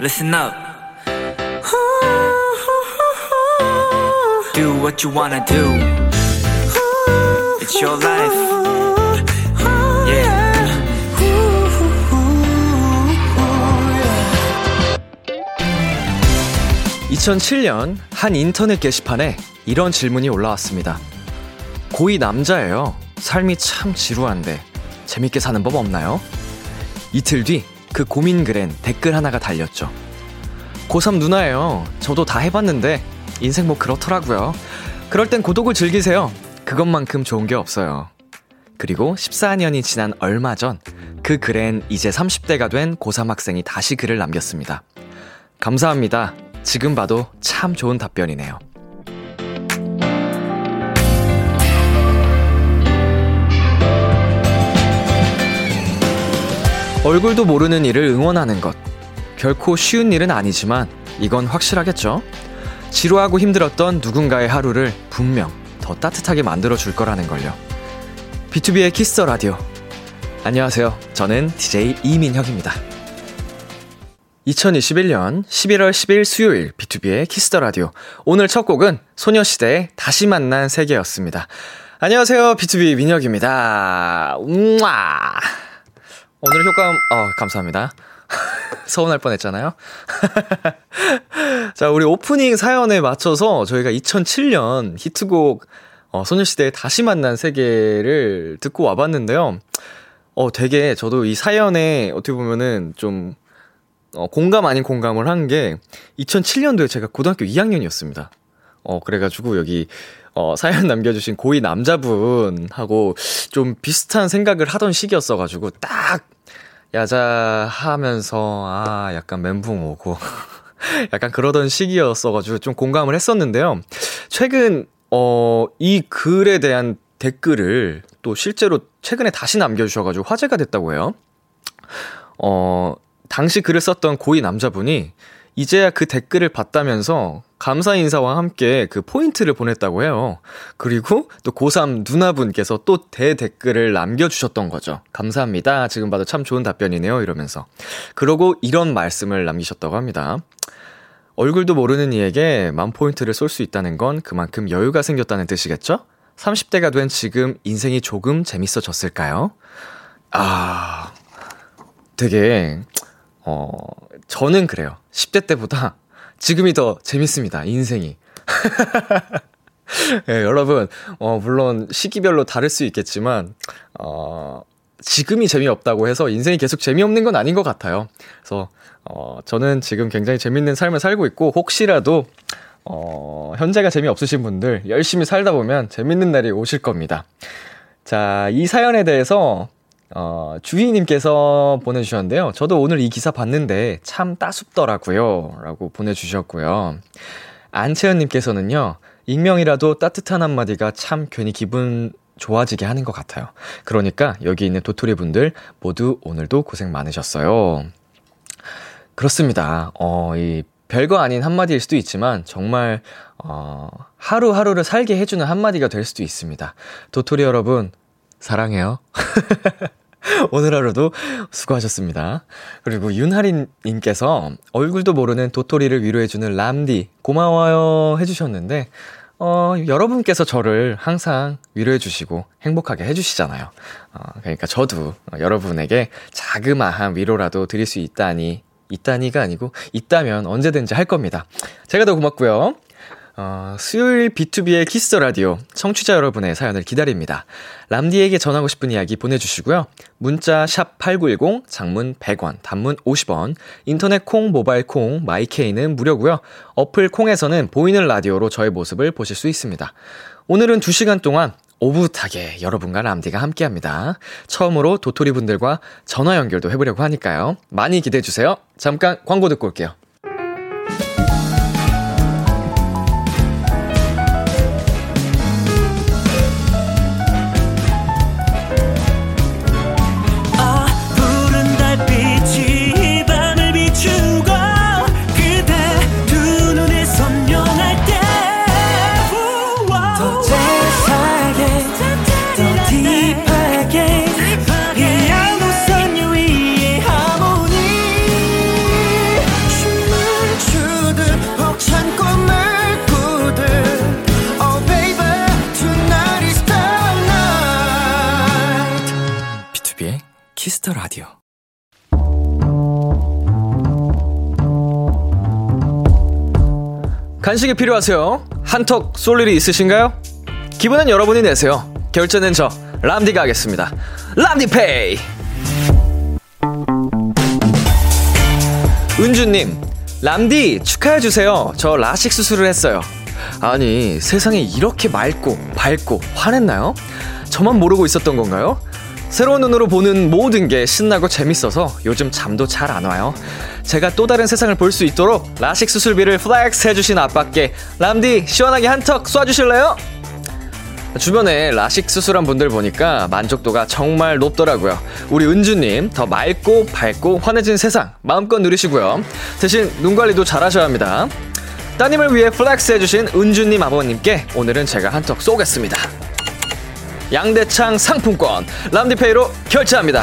listen up. Do what you wanna do. It's your life. Yeah. 2007년 한 인터넷 게시판에 이런 질문이 올라왔습니다. 고2 남자예요. 삶이 참 지루한데 재밌게 사는 법 없나요? 이틀 뒤 그 고민 글엔 댓글 하나가 달렸죠. 고3 누나예요. 저도 다 해봤는데 인생 뭐 그렇더라고요. 그럴 땐 고독을 즐기세요. 그것만큼 좋은 게 없어요. 그리고 14년이 지난 얼마 전 그 글엔 이제 30대가 된 고3 학생이 다시 글을 남겼습니다. 감사합니다. 지금 봐도 참 좋은 답변이네요. 얼굴도 모르는 이를 응원하는 것. 결코 쉬운 일은 아니지만 이건 확실하겠죠? 지루하고 힘들었던 누군가의 하루를 분명 더 따뜻하게 만들어 줄 거라는 걸요. 비투비의 Kiss the Radio. 안녕하세요. 저는 DJ 이민혁입니다. 2021년 11월 10일 수요일 비투비의 Kiss the Radio. 오늘 첫 곡은 소녀시대의 다시 만난 세계였습니다. 안녕하세요. B2B 민혁입니다. 우와. 오늘 효과음, 어, 감사합니다. 서운할 뻔 했잖아요. 자, 우리 오프닝 사연에 맞춰서 저희가 2007년 히트곡, 어, 소녀시대의 다시 만난 세계를 듣고 와봤는데요. 어, 되게 저도 이 사연에 어떻게 보면은 좀, 어, 공감 아닌 공감을 한 게, 2007년도에 제가 고등학교 2학년이었습니다. 어, 그래가지고 여기, 어, 사연 남겨주신 고이 남자분하고 좀 비슷한 생각을 하던 시기였어가지고 딱 야자하면서 아 약간 멘붕 오고 약간 그러던 시기였어가지고 좀 공감을 했었는데요. 최근 어 이 글에 대한 댓글을 또 실제로 최근에 다시 남겨주셔가지고 화제가 됐다고 해요. 어 당시 글을 썼던 고이 남자분이 이제야 그 댓글을 봤다면서 감사 인사와 함께 그 포인트를 보냈다고 해요. 그리고 또 고3 누나분께서 또 대댓글을 남겨주셨던 거죠. 감사합니다. 지금 봐도 참 좋은 답변이네요. 이러면서. 그러고 이런 말씀을 남기셨다고 합니다. 얼굴도 모르는 이에게 만 포인트를 쏠 수 있다는 건 그만큼 여유가 생겼다는 뜻이겠죠? 30대가 된 지금 인생이 조금 재밌어졌을까요? 아, 되게, 어, 저는 그래요. 10대 때보다 지금이 더 재밌습니다. 인생이. 예, 여러분, 어, 물론 시기별로 다를 수 있겠지만, 어, 지금이 재미없다고 해서 인생이 계속 재미없는 건 아닌 것 같아요. 그래서, 어, 저는 지금 굉장히 재밌는 삶을 살고 있고, 혹시라도, 어, 현재가 재미없으신 분들 열심히 살다 보면 재밌는 날이 오실 겁니다. 자, 이 사연에 대해서 어, 주희님께서 보내주셨는데요. 저도 오늘 이 기사 봤는데 참 따숩더라고요. 라고 보내주셨고요. 안채연님께서는요, 익명이라도 따뜻한 한마디가 참 괜히 기분 좋아지게 하는 것 같아요. 그러니까 여기 있는 도토리 분들 모두 오늘도 고생 많으셨어요. 그렇습니다. 어, 이 별거 아닌 한마디일 수도 있지만 정말 어, 하루하루를 살게 해주는 한마디가 될 수도 있습니다. 도토리 여러분 사랑해요. 오늘 하루도 수고하셨습니다. 그리고 윤하린님께서 얼굴도 모르는 도토리를 위로해주는 람디 고마워요 해주셨는데 어, 여러분께서 저를 항상 위로해주시고 행복하게 해주시잖아요. 어, 그러니까 저도 여러분에게 자그마한 위로라도 드릴 수 있다니, 있다니가 아니고, 있다면 언제든지 할 겁니다. 제가 더 고맙고요. 어, 수요일 B2B의 키스 라디오 청취자 여러분의 사연을 기다립니다. 람디에게 전하고 싶은 이야기 보내주시고요. 문자 샵 #8910 장문 100원, 단문 50원, 인터넷 콩, 모바일 콩, 마이케이는 무료고요. 어플 콩에서는 보이는 라디오로 저의 모습을 보실 수 있습니다. 오늘은 2 시간 동안 오붓하게 여러분과 람디가 함께합니다. 처음으로 도토리 분들과 전화 연결도 해보려고 하니까요. 많이 기대해 주세요. 잠깐 광고 듣고 올게요. 간식이 필요하세요? 한턱 쏠 일이 있으신가요? 기분은 여러분이 내세요. 결제는 저 람디가 하겠습니다. 람디페이. 은주님, 람디 축하해 주세요. 저 라식 수술을 했어요. 아니 세상에 이렇게 맑고 밝고 화냈나요? 저만 모르고 있었던 건가요? 새로운 눈으로 보는 모든 게 신나고 재밌어서 요즘 잠도 잘 안 와요. 제가 또 다른 세상을 볼 수 있도록 라식 수술비를 flex 해주신 아빠께 람디 시원하게 한턱 쏴주실래요? 주변에 라식 수술한 분들 보니까 만족도가 정말 높더라고요. 우리 은주님 더 맑고 밝고 환해진 세상 마음껏 누리시고요. 대신 눈 관리도 잘 하셔야 합니다. 따님을 위해 flex 해주신 은주님 아버님께 오늘은 제가 한턱 쏘겠습니다. 양대창 상품권 람디페이로 결제합니다.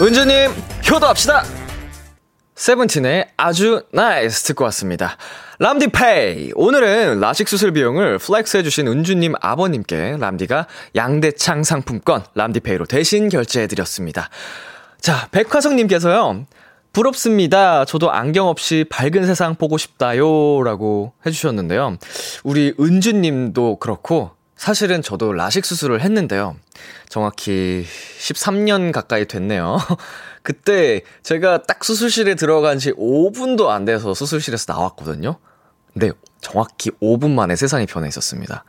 은주님 효도합시다. 세븐틴의 아주 NICE 듣고 왔습니다. 람디페이 오늘은 라식 수술 비용을 flex 해주신 은주님 아버님께 람디가 양대창 상품권 람디페이로 대신 결제해드렸습니다. 자 백화성님께서요. 부럽습니다. 저도 안경 없이 밝은 세상 보고 싶다요. 라고 해주셨는데요. 우리 은주님도 그렇고, 사실은 저도 라식 수술을 했는데요. 정확히 13년 가까이 됐네요. 그때 제가 딱 수술실에 들어간 지 5분도 안 돼서 수술실에서 나왔거든요. 근데 정확히 5분 만에 세상이 변해 있었습니다.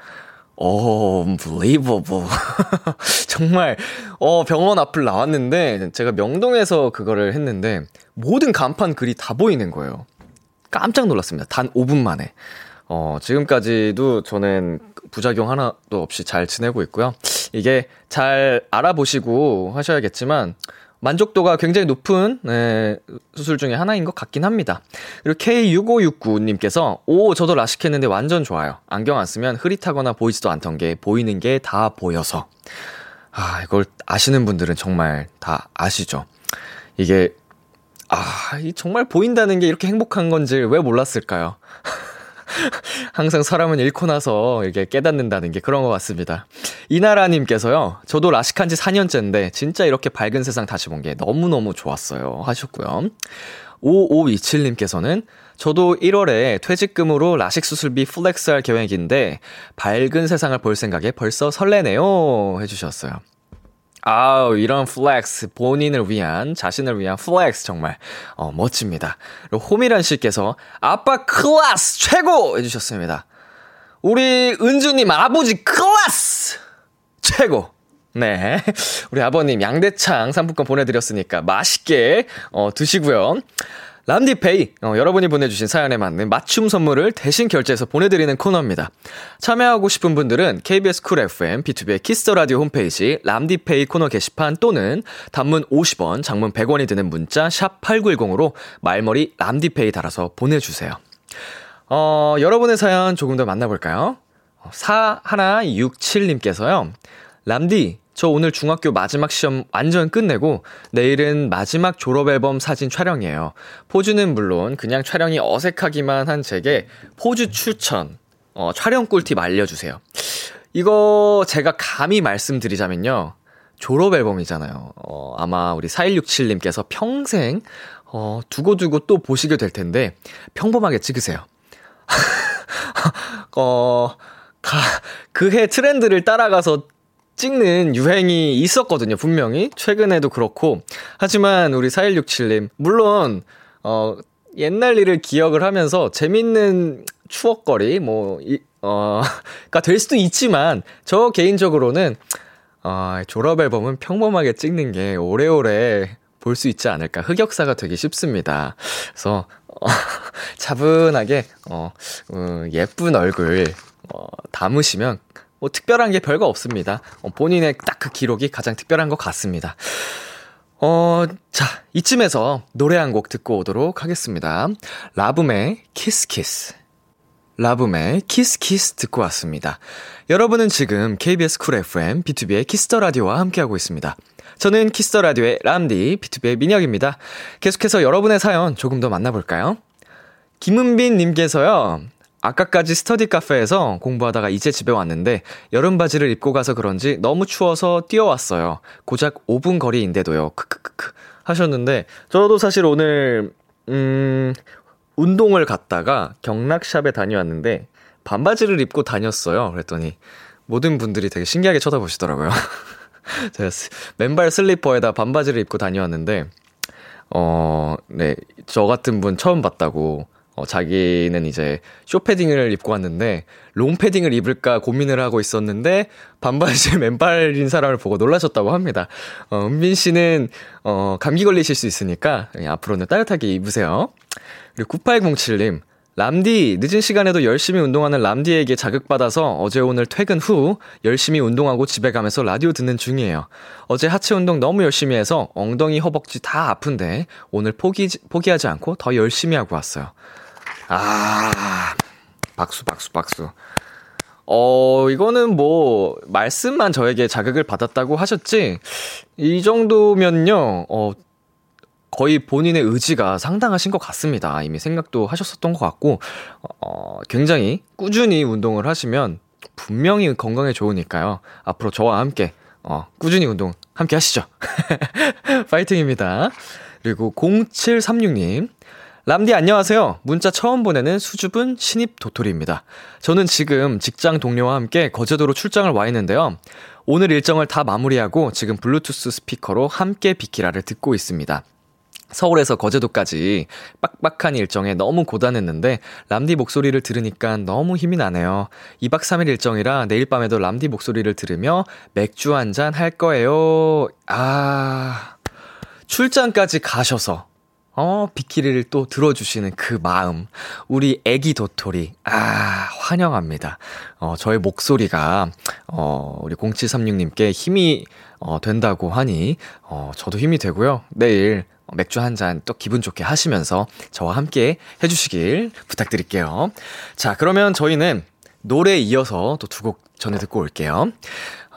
unbelievable. 정말, 어, 병원 앞을 나왔는데, 제가 명동에서 그거를 했는데, 모든 간판 글이 다 보이는 거예요. 깜짝 놀랐습니다. 단 5분 만에. 어, 지금까지도 저는 부작용 하나도 없이 잘 지내고 있고요. 이게 잘 알아보시고 하셔야겠지만, 만족도가 굉장히 높은 네, 수술 중에 하나인 것 같긴 합니다. 그리고 K6569님께서 오 저도 라식 했는데 완전 좋아요. 안경 안 쓰면 흐릿하거나 보이지도 않던 게 보이는 게 다 보여서 아 이걸 아시는 분들은 정말 다 아시죠. 이게 아 정말 보인다는 게 이렇게 행복한 건지 왜 몰랐을까요? 항상 사람은 잃고 나서 이게 깨닫는다는 게 그런 것 같습니다. 이나라님께서요, 저도 라식한 지 4년째인데, 진짜 이렇게 밝은 세상 다시 본 게 너무너무 좋았어요. 하셨고요. 5527님께서는 저도 1월에 퇴직금으로 라식 수술비 flex 할 계획인데, 밝은 세상을 볼 생각에 벌써 설레네요. 해주셨어요. 아우, 이런 flex, 본인을 위한, 자신을 위한 flex 정말, 어, 멋집니다. 그리고 호미란 씨께서, 아빠 클래스 최고! 해주셨습니다. 우리 은주님 아버지 클래스! 최고! 네. 우리 아버님 양대창 상품권 보내드렸으니까 맛있게, 어, 드시고요. 람디페이, 어, 여러분이 보내주신 사연에 맞는 맞춤 선물을 대신 결제해서 보내드리는 코너입니다. 참여하고 싶은 분들은 KBS Cool FM, 비투비의 Kiss the Radio 홈페이지 람디페이 코너 게시판 또는 단문 50원, 장문 100원이 드는 문자 샵 8910으로 말머리 람디페이 달아서 보내주세요. 어, 여러분의 사연 조금 더 만나볼까요? 4167님께서요. 람디, 저 오늘 중학교 마지막 시험 완전 끝내고 내일은 마지막 졸업 앨범 사진 촬영이에요. 포즈는 물론 그냥 촬영이 어색하기만 한 제게 포즈 추천, 어, 촬영 꿀팁 알려주세요. 이거 제가 감히 말씀드리자면요. 졸업 앨범이잖아요. 어, 아마 우리 4167님께서 평생, 어, 두고두고 또 보시게 될 텐데, 평범하게 찍으세요. 어, 가, 그해 트렌드를 따라가서 찍는 유행이 있었거든요, 분명히. 최근에도 그렇고. 하지만 우리 4167님, 물론, 어, 옛날 일을 기억을 하면서 재밌는 추억거리, 뭐, 이, 어, 가 될 수도 있지만, 저 개인적으로는, 어, 졸업 앨범은 평범하게 찍는 게 오래오래 볼 수 있지 않을까. 흑역사가 되기 쉽습니다. 그래서, 어, 차분하게, 어, 어 예쁜 얼굴, 어, 담으시면 뭐 특별한 게 별거 없습니다. 어, 본인의 딱 그 기록이 가장 특별한 것 같습니다. 어, 자, 이쯤에서 노래 한 곡 듣고 오도록 하겠습니다. 라붐의 Kiss Kiss. 라붐의 Kiss Kiss 듣고 왔습니다. 여러분은 지금 KBS 쿨 FM B2B의 키스터 라디오와 함께하고 있습니다. 저는 키스터 라디오의 람디 B2B의 민혁입니다. 계속해서 여러분의 사연 조금 더 만나볼까요? 김은빈 님께서요. 아까까지 스터디 카페에서 공부하다가 이제 집에 왔는데 여름 바지를 입고 가서 그런지 너무 추워서 뛰어왔어요. 고작 5분 거리인데도요. 크크크크 하셨는데 저도 사실 오늘 음 운동을 갔다가 경락샵에 다녀왔는데 반바지를 입고 다녔어요. 그랬더니 모든 분들이 되게 신기하게 쳐다보시더라고요. 제가 맨발 슬리퍼에다 반바지를 입고 다녀왔는데 어, 네, 저 같은 분 처음 봤다고 어, 자기는 이제 쇼패딩을 입고 왔는데 롱패딩을 입을까 고민을 하고 있었는데 반바지에 맨발인 사람을 보고 놀라셨다고 합니다. 어, 은빈 씨는 어, 감기 걸리실 수 있으니까 앞으로는 따뜻하게 입으세요. 그리고 9807님 람디, 늦은 시간에도 열심히 운동하는 람디에게 자극받아서 어제 오늘 퇴근 후 열심히 운동하고 집에 가면서 라디오 듣는 중이에요. 어제 하체 운동 너무 열심히 해서 엉덩이 허벅지 다 아픈데 오늘 포기, 포기하지 않고 더 열심히 하고 왔어요. 아, 박수, 박수, 박수. 어, 이거는 뭐, 말씀만 저에게 자극을 받았다고 하셨지, 이 정도면요, 어, 거의 본인의 의지가 상당하신 것 같습니다. 이미 생각도 하셨었던 것 같고, 어, 굉장히 꾸준히 운동을 하시면 분명히 건강에 좋으니까요. 앞으로 저와 함께, 어, 꾸준히 운동 함께 하시죠. 파이팅입니다. 그리고 0736님. 람디 안녕하세요. 문자 처음 보내는 수줍은 신입 도토리입니다. 저는 지금 직장 동료와 함께 거제도로 출장을 와 있는데요. 오늘 일정을 다 마무리하고 지금 블루투스 스피커로 함께 비키라를 듣고 있습니다. 서울에서 거제도까지 빡빡한 일정에 너무 고단했는데 람디 목소리를 들으니까 너무 힘이 나네요. 2박 3일 일정이라 내일 밤에도 람디 목소리를 들으며 맥주 한 잔 할 거예요. 아, 출장까지 가셔서 어, 비키리를 또 들어주시는 그 마음. 우리 애기 도토리. 아, 환영합니다. 어, 저의 목소리가, 어, 우리 0736님께 힘이, 어, 된다고 하니, 어, 저도 힘이 되고요. 내일 맥주 한 잔 또 기분 좋게 하시면서 저와 함께 해주시길 부탁드릴게요. 자, 그러면 저희는 노래 이어서 또 두 곡 전해 듣고 올게요.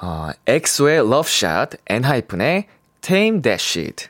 어, 엑소의 Shot, 엔하이픈의 Tame That Shit.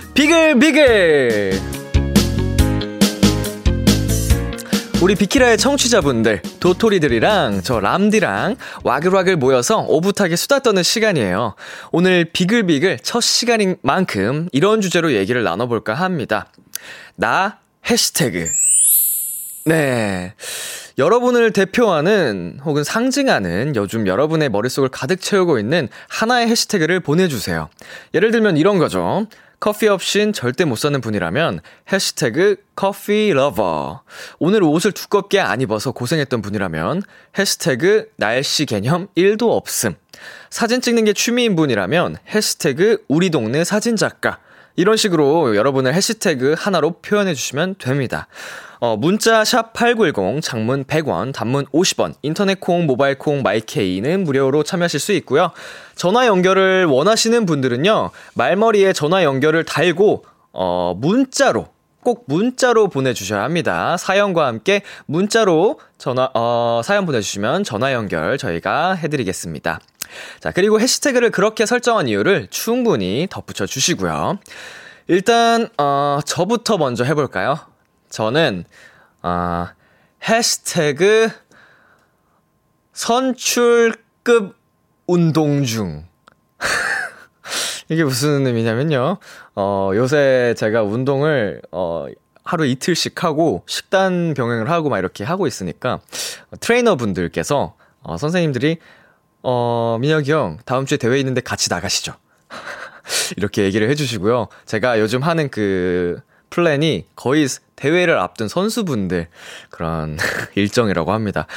비글 비글. 우리 비키라의 청취자분들 도토리들이랑 저 람디랑 와글와글 모여서 오붓하게 수다 떠는 시간이에요. 오늘 비글비글 첫 시간인 만큼 이런 주제로 얘기를 나눠볼까 합니다. 나 해시태그. 네. 여러분을 대표하는 혹은 상징하는 요즘 여러분의 머릿속을 가득 채우고 있는 하나의 해시태그를 보내주세요. 예를 들면 이런 거죠. 커피 없인 절대 못 사는 분이라면 해시태그 커피 lover. 오늘 옷을 두껍게 안 입어서 고생했던 분이라면 해시태그 날씨 개념 1도 없음. 사진 찍는 게 취미인 분이라면 해시태그 우리 동네 사진 작가 이런 식으로 여러분의 해시태그 하나로 표현해 주시면 됩니다. 어, 문자 샵 8910 장문 100원, 단문 50원, 인터넷 콩, 모바일 콩, 마이케이는 무료로 참여하실 수 있고요. 전화 연결을 원하시는 분들은요. 말머리에 전화 연결을 달고 어, 문자로 꼭 문자로 보내주셔야 합니다. 사연과 함께 문자로 전화, 어, 사연 보내주시면 전화 연결 저희가 해드리겠습니다. 자, 그리고 해시태그를 그렇게 설정한 이유를 충분히 덧붙여 주시고요. 일단, 어, 저부터 먼저 해볼까요? 저는, 어, 해시태그 선출급 운동 중. 이게 무슨 의미냐면요. 어, 요새 제가 운동을, 어, 하루 이틀씩 하고, 식단 병행을 하고 막 이렇게 하고 있으니까, 트레이너 분들께서, 어, 선생님들이, 어, 민혁이 형, 다음 주에 대회 있는데 같이 나가시죠. 이렇게 얘기를 해주시고요. 제가 요즘 하는 그, 플랜이 거의 대회를 앞둔 선수분들 그런 일정이라고 합니다.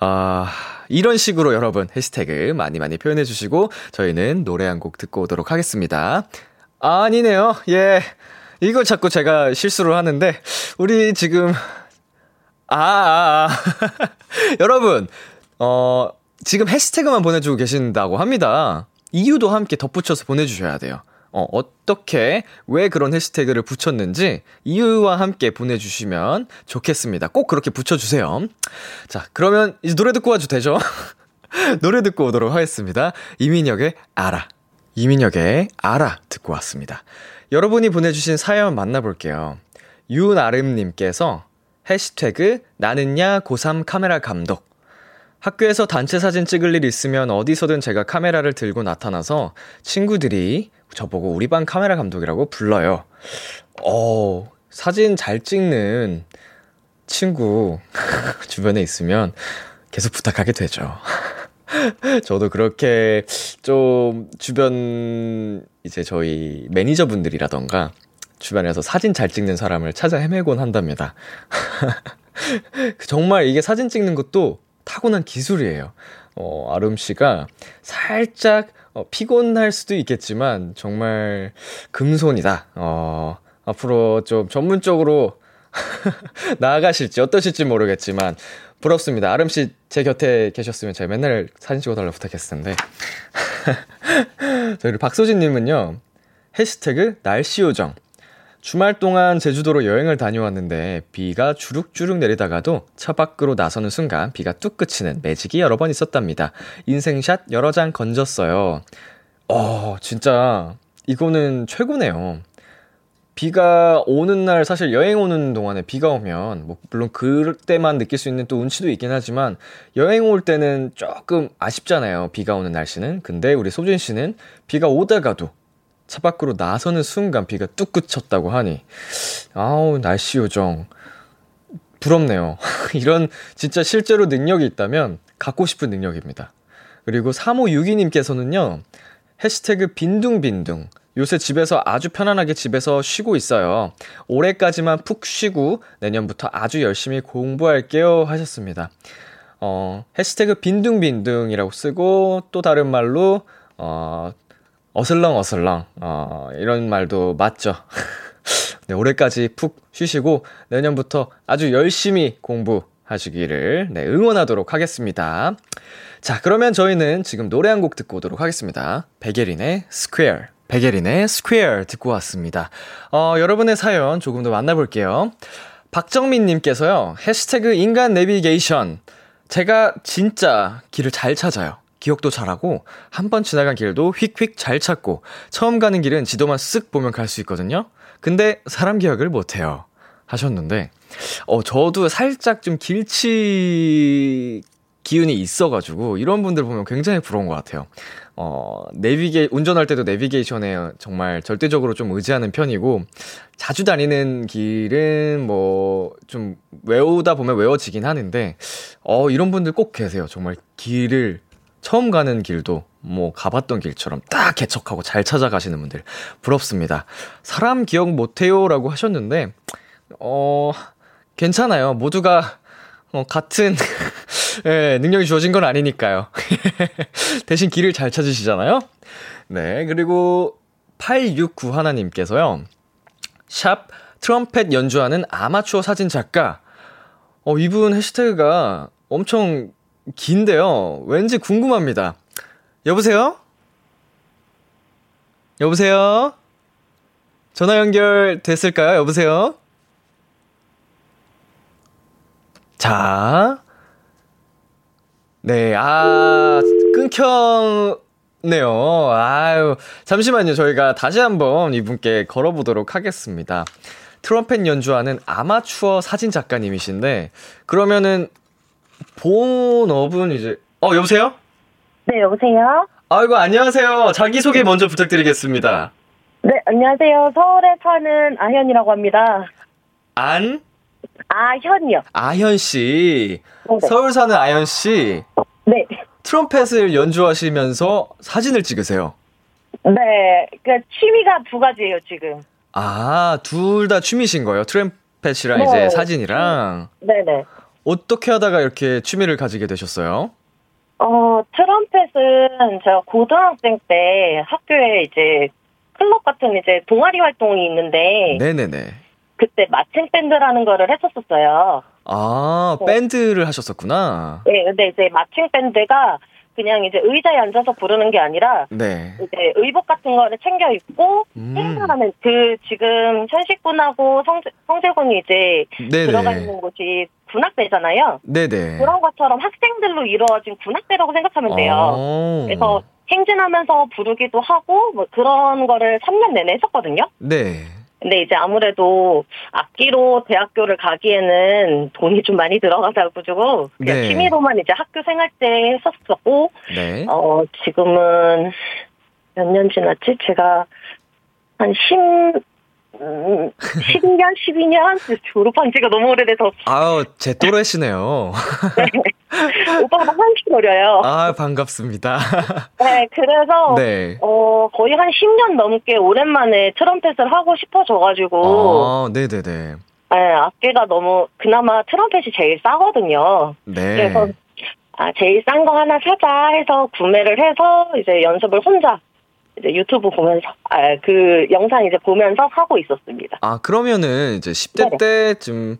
아, 이런 식으로 여러분 해시태그 많이 많이 표현해 주시고 저희는 노래 한 곡 듣고 오도록 하겠습니다. 아, 아니네요. 예. 이거 자꾸 제가 실수를 하는데, 우리 지금, 아, 아, 아. 여러분, 어, 지금 해시태그만 보내주고 계신다고 합니다. 이유도 함께 덧붙여서 보내주셔야 돼요. 어, 어떻게, 왜 그런 해시태그를 붙였는지 이유와 함께 보내주시면 좋겠습니다. 꼭 그렇게 붙여주세요. 자, 그러면 이제 노래 듣고 와도 되죠? 노래 듣고 오도록 하겠습니다. 이민혁의 알아. 이민혁의 알아 듣고 왔습니다. 여러분이 보내주신 사연 만나볼게요. 윤아름님께서 해시태그 나는야 고3 카메라 감독 학교에서 단체 사진 찍을 일 있으면 어디서든 제가 카메라를 들고 나타나서 친구들이 저보고 우리 반 카메라 감독이라고 불러요. 어, 사진 잘 찍는 친구 주변에 있으면 계속 부탁하게 되죠. 저도 그렇게 좀 주변 이제 저희 매니저분들이라던가 주변에서 사진 잘 찍는 사람을 찾아 헤매곤 한답니다. 정말 이게 사진 찍는 것도 타고난 기술이에요. 어, 아름 씨가 살짝 어, 피곤할 수도 있겠지만 정말 금손이다. 어, 앞으로 좀 전문적으로 나아가실지 어떠실지 모르겠지만 부럽습니다. 아름 씨 제 곁에 계셨으면 제가 맨날 사진 찍어달라고 부탁했을 텐데. 저희 박소진 님은요, 해시태그 날씨 요정. 주말 동안 제주도로 여행을 다녀왔는데 비가 주룩주룩 내리다가도 차 밖으로 나서는 순간 비가 뚝 그치는 매직이 여러 번 있었답니다. 인생샷 여러 장 건졌어요. 어, 진짜 이거는 최고네요. 비가 오는 날 사실 여행 오는 동안에 비가 오면 뭐 물론 그때만 느낄 수 있는 또 운치도 있긴 하지만 여행 올 때는 조금 아쉽잖아요. 비가 오는 날씨는. 근데 우리 소진 씨는 비가 오다가도 차 밖으로 나서는 순간 비가 뚝 그쳤다고 하니 아우 날씨 요정 부럽네요. 이런 진짜 실제로 능력이 있다면 갖고 싶은 능력입니다. 그리고 3562님께서는요. 해시태그 빈둥빈둥 요새 집에서 아주 편안하게 집에서 쉬고 있어요. 올해까지만 푹 쉬고 내년부터 아주 열심히 공부할게요 하셨습니다. 어, 해시태그 빈둥빈둥이라고 쓰고 또 다른 말로 어, 어슬렁 어슬렁 어, 이런 말도 맞죠. 네, 올해까지 푹 쉬시고 내년부터 아주 열심히 공부하시기를 네, 응원하도록 하겠습니다. 자, 그러면 저희는 지금 노래 한 곡 듣고 오도록 하겠습니다. 백예린의 Square. 백예린의 Square 듣고 왔습니다. 어, 여러분의 사연 조금 더 만나볼게요. 박정민님께서요, 해시태그 인간 내비게이션. 제가 진짜 길을 잘 찾아요. 기억도 잘하고, 한 번 지나간 길도 휙휙 잘 찾고, 처음 가는 길은 지도만 쓱 보면 갈 수 있거든요? 근데 사람 기억을 못 해요. 하셨는데, 어, 저도 살짝 좀 길치 기운이 있어가지고, 이런 분들 보면 굉장히 부러운 것 같아요. 어, 내비게, 운전할 때도 내비게이션에 정말 절대적으로 좀 의지하는 편이고, 자주 다니는 길은 뭐, 좀 외우다 보면 외워지긴 하는데, 어, 이런 분들 꼭 계세요. 정말 길을, 처음 가는 길도, 뭐, 가봤던 길처럼 딱 개척하고 잘 찾아가시는 분들, 부럽습니다. 사람 기억 못해요 라고 하셨는데, 어, 괜찮아요. 모두가, 어, 같은, 예, 능력이 주어진 건 아니니까요. 대신 길을 잘 찾으시잖아요? 네, 그리고 869 하나님께서요. 샵 트럼펫 연주하는 아마추어 사진 작가. 어, 이분 해시태그가 엄청 긴데요. 왠지 궁금합니다. 여보세요? 여보세요? 전화 연결 됐을까요? 여보세요? 자, 네, 아, 끊겼네요. 아유, 잠시만요. 저희가 다시 한번 이분께 걸어보도록 하겠습니다. 트럼펫 연주하는 아마추어 사진 작가님이신데, 그러면은, 본업은 이제, 어, 여보세요? 네, 여보세요? 아이고, 안녕하세요. 자기 소개 먼저 부탁드리겠습니다. 네, 안녕하세요. 서울에 사는 아현이라고 합니다. 안? 아현이요. 아현 씨. 네. 서울 사는 아현 씨. 네. 트럼펫을 연주하시면서 사진을 찍으세요. 네, 그 취미가 두 가지예요, 지금. 아, 둘 다 취미신 거예요? 트럼펫이랑 네. 이제 사진이랑. 네네. 어떻게 하다가 이렇게 취미를 가지게 되셨어요? 어, 트럼펫은 제가 고등학생 때 학교에 이제 클럽 같은 이제 동아리 활동이 있는데 네네네. 그때 마칭 밴드라는 거를 했었었어요. 아, 네. 밴드를 하셨었구나. 네, 근데 이제 마칭 밴드가 그냥 이제 의자에 앉아서 부르는 게 아니라 네. 이제 의복 같은 거를 챙겨 입고 음. 행사하는 그 지금 현식군하고 성재, 성재군이 이제 들어가 네네. 있는 곳이 군악대잖아요. 네네. 그런 것처럼 학생들로 이루어진 군악대라고 생각하면 돼요. 어. 그래서 행진하면서 부르기도 하고 뭐 그런 거를 3년 내내 했었거든요. 네. 근데 이제 아무래도 악기로 대학교를 가기에는 돈이 좀 많이 들어가가지고 그냥 네. 취미로만 이제 학교 생활 때 했었었고 네. 어 지금은 몇 년 지났지? 제가 한 10, 음, 12년, 12년 졸업한 지가 너무 오래돼서 아우, 제 또래시네요. 오빠보다 한씩 어려요. 아, 반갑습니다. 네, 그래서 네. 어 거의 한 10년 넘게 오랜만에 트럼펫을 하고 싶어져가지고 어, 네네네. 네, 악기가 너무 그나마 트럼펫이 제일 싸거든요. 네. 그래서 아 제일 싼 거 하나 사자 해서 구매를 해서 이제 연습을 혼자 이제 유튜브 보면서 아 그 영상 이제 보면서 하고 있었습니다. 아, 그러면은 이제 10대 네네. 때 좀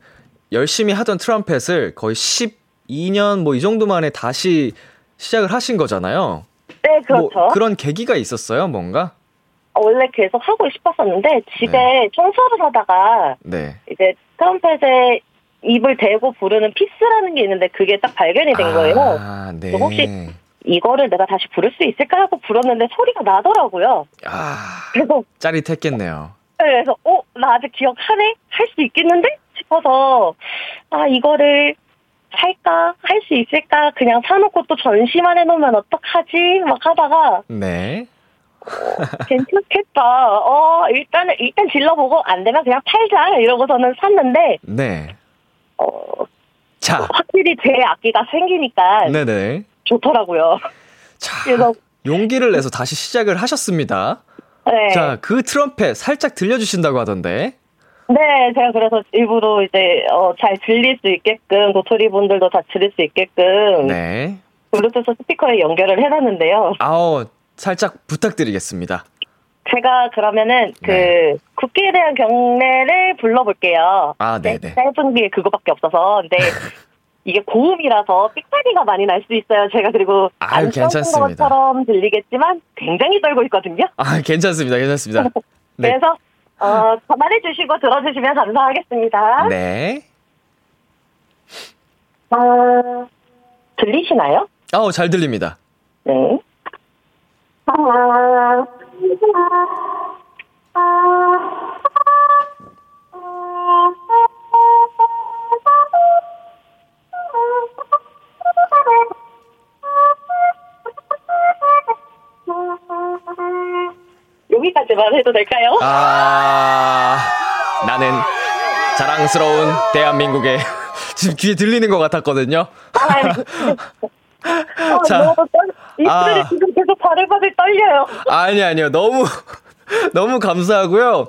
열심히 하던 트럼펫을 거의 12년 뭐 이 정도 만에 다시 시작을 하신 거잖아요. 네, 그렇죠. 뭐 그런 계기가 있었어요, 뭔가? 원래 계속 하고 싶었었는데 집에 청소를 하다가 네. 이제 트럼펫에 입을 대고 부르는 피스라는 게 있는데 그게 딱 발견이 된 거예요. 아, 네. 그래서 혹시- 이거를 내가 다시 부를 수 있을까 하고 불었는데 소리가 나더라고요. 아, 그래서 짜릿했겠네요. 그래서 어, 나 아직 기억하네? 할 수 있겠는데? 싶어서 아, 이거를 살까? 할 수 있을까? 그냥 사놓고 또 전시만 해놓으면 어떡하지? 막 하다가 네. 괜찮겠다. 어, 일단은, 일단 질러보고 안 되면 그냥 팔자. 이러고서는 샀는데, 네. 어, 자, 확실히 제 악기가 생기니까 네네. 좋더라고요. 자, 그래서, 용기를 내서 다시 시작을 하셨습니다. 네. 자, 그 트럼펫 살짝 들려주신다고 하던데. 네, 제가 그래서 일부러 이제, 어, 잘 들릴 수 있게끔, 도토리 분들도 다 들을 수 있게끔, 네. 블루투스 스피커에 연결을 해놨는데요. 아우, 살짝 부탁드리겠습니다. 제가 그러면은 그 네. 국기에 대한 경례를 불러볼게요. 아, 네, 네네. 짧은 게 그거밖에 없어서. 근데 이게 고음이라서 삑사리가 많이 날 수 있어요. 제가 그리고 아유, 떨는 괜찮습니다. 것처럼 들리겠지만 굉장히 떨고 있거든요. 아, 괜찮습니다. 괜찮습니다. 네. 그래서 어, 가만히 주시고 들어주시면 감사하겠습니다. 네. 어, 들리시나요? 아우, 잘 들립니다. 네. 여기까지만 해도 될까요? 아, 나는 자랑스러운 대한민국의 지금 귀에 들리는 것 같았거든요. 아, 자. 너무 떨, 입술이 아. 지금 계속 바들바들 떨려요. 아니, 아니요. 너무, 너무 감사하고요.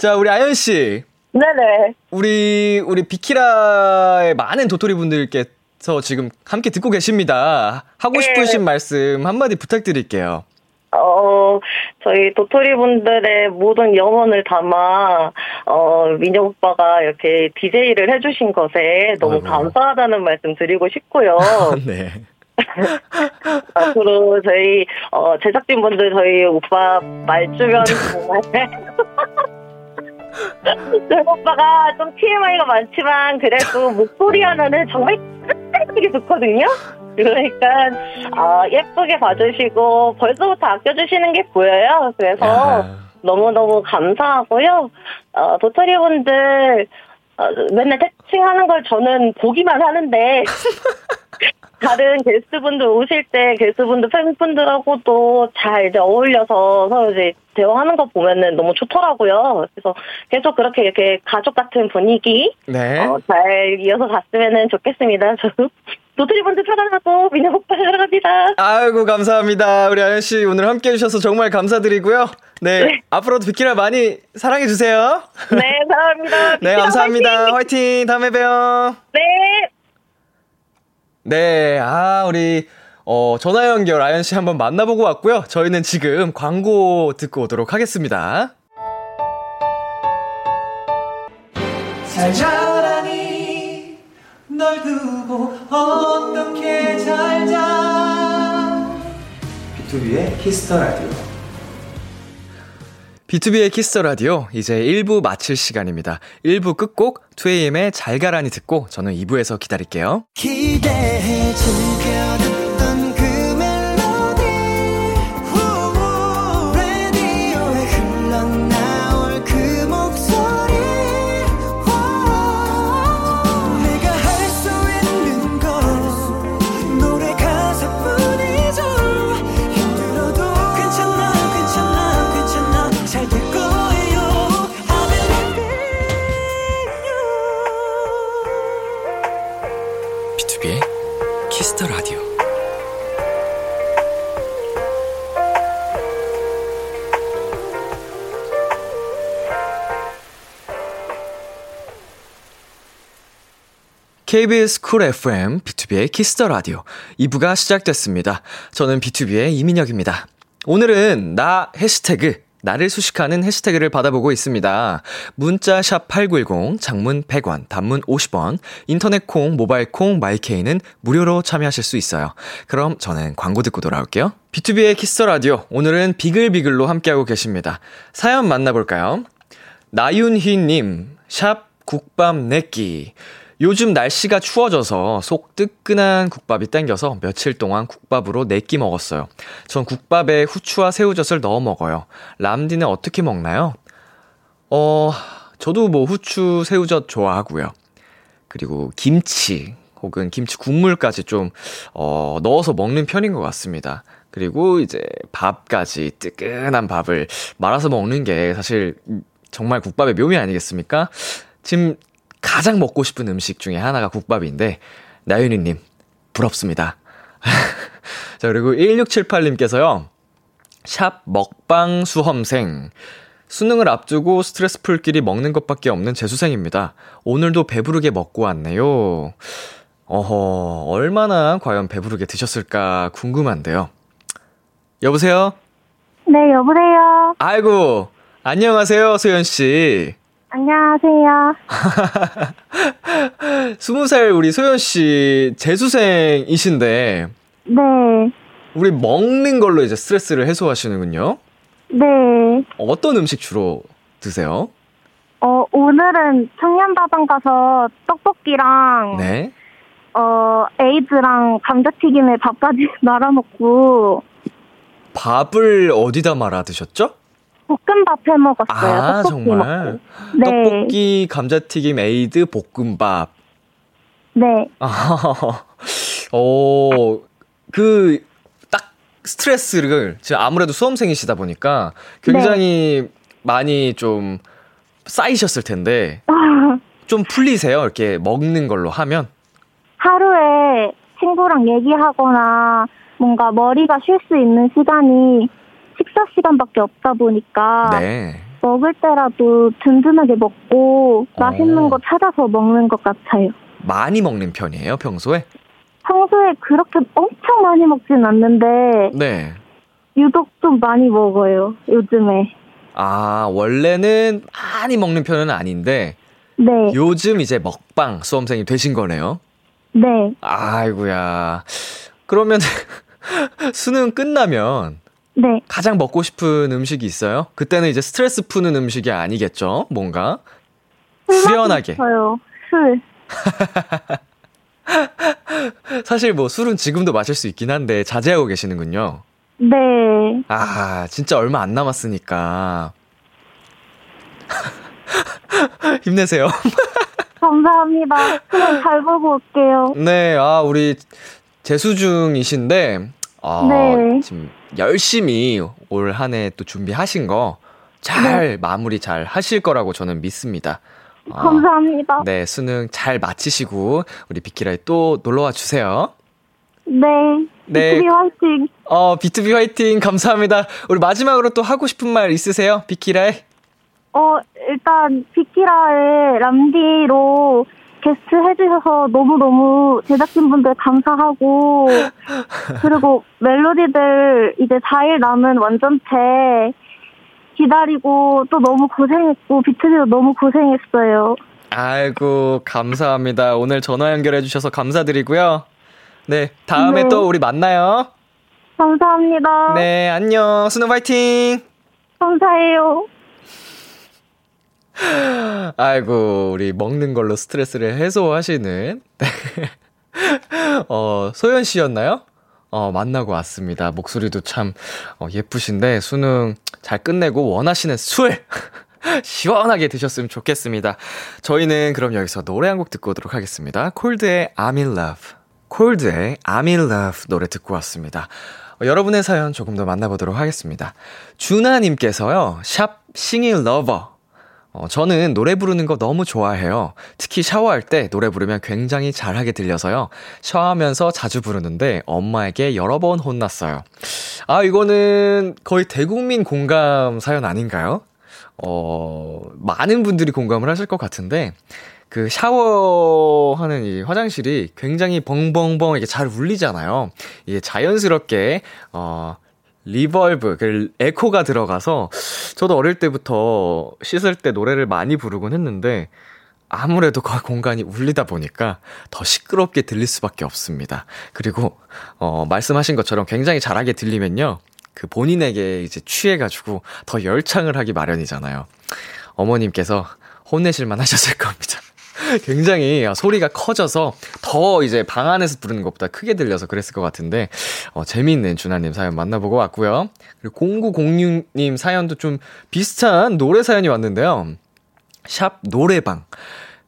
자, 우리 아연-씨. 네네. 우리, 우리 비키라의 많은 도토리 분들께서 지금 함께 듣고 계십니다. 하고 네. 싶으신 말씀 한마디 부탁드릴게요. 어, 저희 도토리 분들의 모든 영혼을 담아, 어, 민혁 오빠가 이렇게 DJ를 해주신 것에 너무 아이고. 감사하다는 말씀 드리고 싶고요. 네. 앞으로 저희, 어, 제작진분들 저희 오빠 말 주면 정말. 저희 오빠가 좀 TMI가 많지만 그래도 목소리 하나는 정말 끝까지 좋거든요. 그러니까 어, 예쁘게 봐주시고 벌써부터 아껴주시는 게 보여요. 그래서 야. 너무너무 감사하고요. 어, 도토리 분들 어, 맨날 태칭하는 걸 저는 보기만 하는데 다른 게스트분들 오실 때 게스트분들 팬분들하고도 잘 이제 어울려서 서로 이제 대화하는 거 보면은 너무 좋더라고요. 그래서 계속 그렇게 이렇게 가족 같은 분위기 네. 어, 잘 이어서 갔으면 좋겠습니다. 저도 도토리 분들 사랑하고 민혁 오빠 사랑합니다. 아이고, 감사합니다. 우리 아연-씨 오늘 함께 해주셔서 정말 감사드리고요. 네. 네. 앞으로도 비키라 많이 사랑해 주세요. 네, 사랑합니다. 네, 감사합니다. 화이팅! 화이팅! 다음에 봬요. 네. 네, 아, 우리, 어, 전화 연결 아연 씨 한번 만나보고 왔고요. 저희는 지금 광고 듣고 오도록 하겠습니다. 잘 자라니 널 두고 어떻게 잘자 B2B의 키스터 라디오. B2B의 키스터 라디오 이제 1부 마칠 시간입니다. 1부 끝곡 2AM의 잘 가라니 듣고 저는 2부에서 기다릴게요. 기대해 즐 KBS 쿨 FM, B2B의 키스터 라디오 2부가 시작됐습니다. 저는 BTOB의 이민혁입니다. 오늘은 나 해시태그, 나를 수식하는 해시태그를 받아보고 있습니다. 문자 샵 8910, 장문 100원, 단문 50원, 인터넷 콩, 모바일 콩, My K는 무료로 참여하실 수 있어요. 그럼 저는 광고 듣고 돌아올게요. B2B의 키스터 라디오, 오늘은 비글비글로 함께하고 계십니다. 사연 만나볼까요? 나윤희 님, 샵 국밥 내끼. 요즘 날씨가 추워져서 속 뜨끈한 국밥이 땡겨서 며칠 동안 국밥으로 네끼 먹었어요. 전 국밥에 후추와 새우젓을 넣어 먹어요. 람디는 어떻게 먹나요? 어, 저도 뭐 후추, 새우젓 좋아하고요. 그리고 김치 혹은 김치 국물까지 좀 어, 넣어서 먹는 편인 것 같습니다. 그리고 이제 밥까지 뜨끈한 밥을 말아서 먹는 게 사실 정말 국밥의 묘미 아니겠습니까? 지금 가장 먹고 싶은 음식 중에 하나가 국밥인데 나윤희님 부럽습니다. 자 그리고 1678님께서요. 샵 먹방 수험생 수능을 앞두고 스트레스 풀 길이 먹는 것밖에 없는 재수생입니다. 오늘도 배부르게 먹고 왔네요. 어허, 얼마나 과연 배부르게 드셨을까 궁금한데요. 여보세요? 네, 여보세요. 아이고, 안녕하세요, 소연씨. 안녕하세요. 스무 살 우리 소연 씨, 재수생이신데, 네, 우리 먹는 걸로 이제 스트레스를 해소하시는군요. 네. 어떤 음식 주로 드세요? 어, 오늘은 청년다방 가서 떡볶이랑, 네. 어, 에이드랑 감자튀김에 밥까지 말아 먹고, 밥을 어디다 말아 드셨죠? 볶음밥 해 먹었어요. 아, 떡볶이 정말. 먹고. 네. 떡볶이, 감자튀김, 에이드, 볶음밥. 네. 아, 어, 그, 딱 스트레스를, 지금 아무래도 수험생이시다 보니까 굉장히 많이 좀 쌓이셨을 텐데, 좀 풀리세요? 이렇게 먹는 걸로 하면? 하루에 친구랑 얘기하거나 뭔가 머리가 쉴 수 있는 시간이 식사 시간밖에 없다 보니까 네. 먹을 때라도 든든하게 먹고 맛있는 어. 거 찾아서 먹는 것 같아요. 많이 먹는 편이에요, 평소에? 평소에 그렇게 엄청 많이 먹진 않는데 네. 유독 좀 많이 먹어요. 요즘에. 아, 원래는 많이 먹는 편은 아닌데, 네. 요즘 이제 먹방 수험생이 되신 거네요. 네. 아이고야. 그러면 수능 끝나면 네. 가장 먹고 싶은 음식이 있어요? 그때는 이제 스트레스 푸는 음식이 아니겠죠? 뭔가 후련하게. 저요. 술. 사실 뭐 술은 지금도 마실 수 있긴 한데 자제하고 계시는군요. 네. 아, 진짜 얼마 안 남았으니까. 힘내세요. 감사합니다. 잘 보고 올게요. 네, 아, 우리 재수 중이신데, 아, 네. 지금 열심히 올 한 해 또 준비하신 거잘 마무리 잘 하실 거라고 저는 믿습니다. 아, 감사합니다. 네, 수능 잘 마치시고 우리 비키라에 또 놀러 와 주세요. 네. 네. 비키리 화이팅. 어, B2B 화이팅 감사합니다. 우리 마지막으로 또 하고 싶은 말 있으세요? 비키라에? 어, 일단 비키라의 람디로 게스트 해주셔서 너무너무 제작진분들 감사하고, 그리고 멜로디들 이제 4일 남은 완전체 기다리고 또 너무 고생했고, 비트비도 너무 고생했어요. 아이고, 감사합니다. 오늘 전화 연결해주셔서 감사드리고요. 네, 다음에 네. 또 우리 만나요. 감사합니다. 네, 안녕. 수능 파이팅! 감사해요. 아이고, 우리 먹는 걸로 스트레스를 해소하시는, 네. 어, 소연 씨였나요? 어, 만나고 왔습니다. 목소리도 참, 어, 예쁘신데, 수능 잘 끝내고 원하시는 술! 시원하게 드셨으면 좋겠습니다. 저희는 그럼 여기서 노래 한 곡 듣고 오도록 하겠습니다. 콜드의 I'm in love. 콜드의 I'm in love 노래 듣고 왔습니다. 어, 여러분의 사연 조금 더 만나보도록 하겠습니다. 준하님께서요, 샵 singing lover. 어, 저는 노래 부르는 거 너무 좋아해요. 특히 샤워할 때 노래 부르면 굉장히 잘하게 들려서요. 샤워하면서 자주 부르는데 엄마에게 여러 번 혼났어요. 아, 이거는 거의 대국민 공감 사연 아닌가요? 어, 많은 분들이 공감을 하실 것 같은데, 그 샤워하는 이 화장실이 굉장히 벙벙벙 이게 잘 울리잖아요. 이게 자연스럽게, 어, reverb, 그 에코가 들어가서 저도 어릴 때부터 씻을 때 노래를 많이 부르곤 했는데 아무래도 그 공간이 울리다 보니까 더 시끄럽게 들릴 수밖에 없습니다. 그리고 어 말씀하신 것처럼 굉장히 잘하게 들리면요. 그 본인에게 이제 취해 가지고 더 열창을 하기 마련이잖아요. 어머님께서 혼내실 만 하셨을 겁니다. 굉장히 소리가 커져서 더 이제 방 안에서 부르는 것보다 크게 들려서 그랬을 것 같은데, 어, 재미있는 준하님 사연 만나보고 왔고요. 그리고 0906님 사연도 좀 비슷한 노래 사연이 왔는데요. 샵 노래방.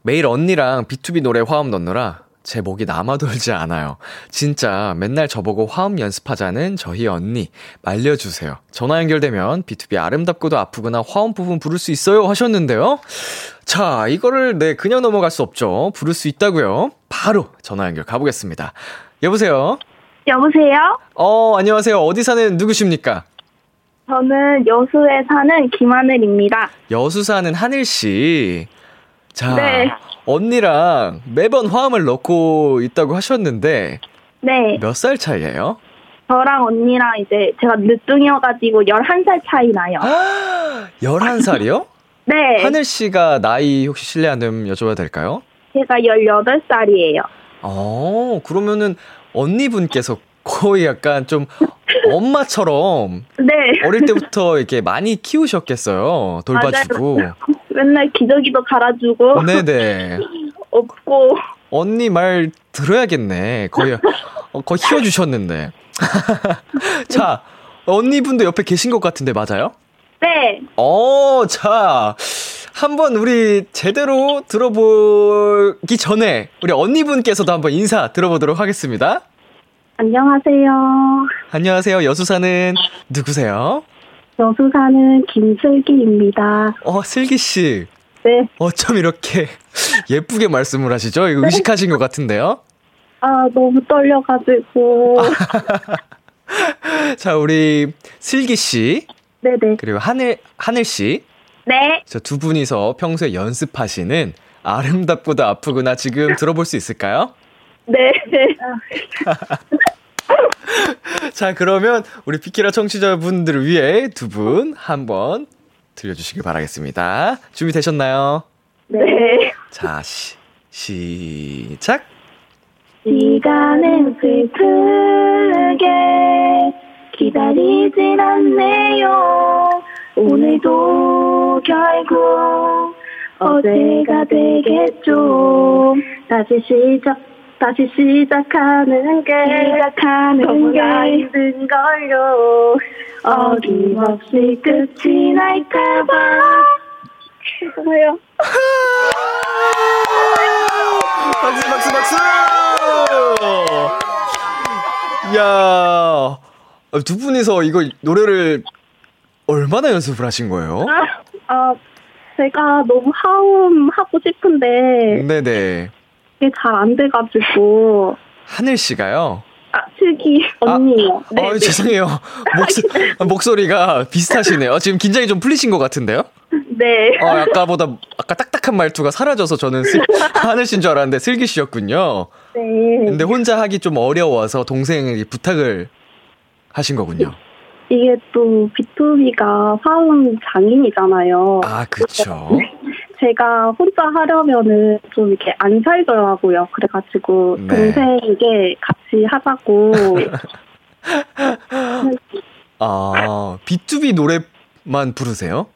매일 언니랑 B2B 노래 화음 넣느라 제 목이 남아돌지 않아요. 진짜 맨날 저보고 화음 연습하자는 저희 언니 말려주세요. 전화 연결되면 B2B 아름답고도 아프구나 화음 부분 부를 수 있어요 하셨는데요. 자, 이거를 네 그냥 넘어갈 수 없죠. 부를 수 있다고요. 바로 전화 연결 가보겠습니다. 여보세요. 여보세요? 어 안녕하세요. 어디 사는 누구십니까? 저는 여수에 사는 김하늘입니다. 여수 사는 하늘 씨. 자, 네. 언니랑 매번 화음을 넣고 있다고 하셨는데 네. 몇 살 차이예요? 저랑 언니랑 이제 제가 늦둥이여가지고 11살 차이 나요. 11살이요? 네. 하늘 씨가 나이 혹시 실례 안 되면 여쭤봐도 될까요? 제가 18살이에요. 어, 그러면은 언니분께서 거의 약간 좀 엄마처럼 네. 어릴 때부터 이렇게 많이 키우셨겠어요. 돌봐주고. 맞아요. 맨날 기저귀도 갈아주고 네네. 없고 언니 말 들어야겠네. 거의, 어, 거의 키워주셨는데. 자, 언니분도 옆에 계신 것 같은데 맞아요? 네. 어, 자. 한번 우리 제대로 들어보기 전에 우리 언니분께서도 한번 인사 들어보도록 하겠습니다. 안녕하세요. 안녕하세요. 여수 사는 누구세요? 여수 사는 김슬기입니다. 어, 슬기 씨. 네. 어쩜 이렇게 예쁘게 말씀을 하시죠? 이거 의식하신 것 같은데요? 아, 너무 떨려가지고. 자, 우리 슬기 씨, 네네. 그리고 하늘, 하늘 씨. 네. 저두 분이서 평소에 연습하시는 아름답고도 아프구나 지금 들어볼 수 있을까요? 네. 자, 그러면 우리 피키라 청취자분들을 위해 두 분 한번 들려주시길 바라겠습니다. 준비되셨나요? 네. 자, 시, 시작! 시간은 슬프게 기다리진 않네요. 오늘도 결국 어제가 되겠죠. 다시 시작, 다시 시작하는 게 시작하는 게 힘든 걸요. 어김없이 끝이 날까봐. 죄송해요. 박수, 박수, 박수! 야두 분이서 이거 노래를 얼마나 연습을 하신 거예요? 아, 제가 너무 하음 하고 싶은데 네네. 이게 잘 안 돼가지고 하늘 씨가요. 아 슬기 언니요. 네, 아, 네. 죄송해요. 목소, 목소리가 비슷하시네요. 지금 긴장이 좀 풀리신 것 같은데요? 네. 네. 어, 아까보다, 아까 딱딱한 말투가 사라져서 저는 슬, 하늘 씨인 줄 알았는데 슬기 씨였군요. 네. 근데 혼자 하기 좀 어려워서 동생에게 부탁을 하신 거군요. 이게 또 B2B가 화음 장인이잖아요. 아, 그쵸. 제가 혼자 하려면은 좀 이렇게 안 살더라고요. 그래가지고 네. 동생에게 같이 하자고. 아, B2B 노래만 부르세요?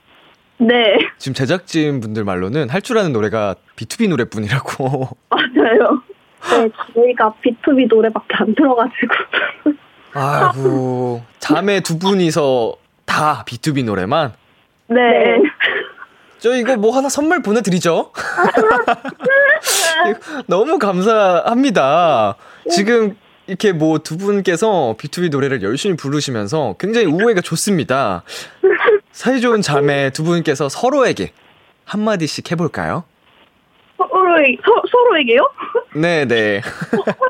네, 지금 제작진 분들 말로는 할 줄 아는 노래가 B2B 노래뿐이라고. 맞아요. 네, 저희가 B2B 노래밖에 안 들어가지고. 아이고, 자매 두 분이서 다 B2B 노래만? 네. 저 이거 뭐 하나 선물 보내드리죠? 너무 감사합니다. 지금 이렇게 뭐 두 분께서 B2B 노래를 열심히 부르시면서 굉장히 우애가 좋습니다. 사이좋은 자매 두 분께서 서로에게 한마디씩 해볼까요? 서로에, 서, 서로에게요? 네네.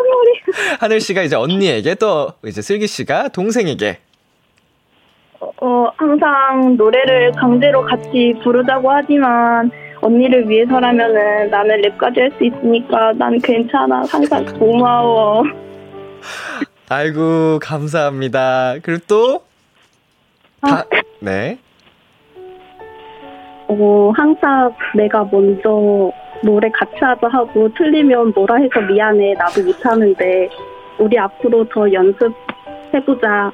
하늘 씨가 이제 언니에게 또 이제 슬기 씨가 동생에게 어, 항상 노래를 강제로 같이 부르자고 하지만 언니를 위해서라면은 나는 랩까지 할 수 있으니까 난 괜찮아. 항상 고마워. 아이고 감사합니다. 그리고 또 다, 네. 어, 항상 내가 먼저 노래 같이 하자 하고 틀리면 뭐라 해서 미안해. 나도 못하는데 우리 앞으로 더 연습해보자.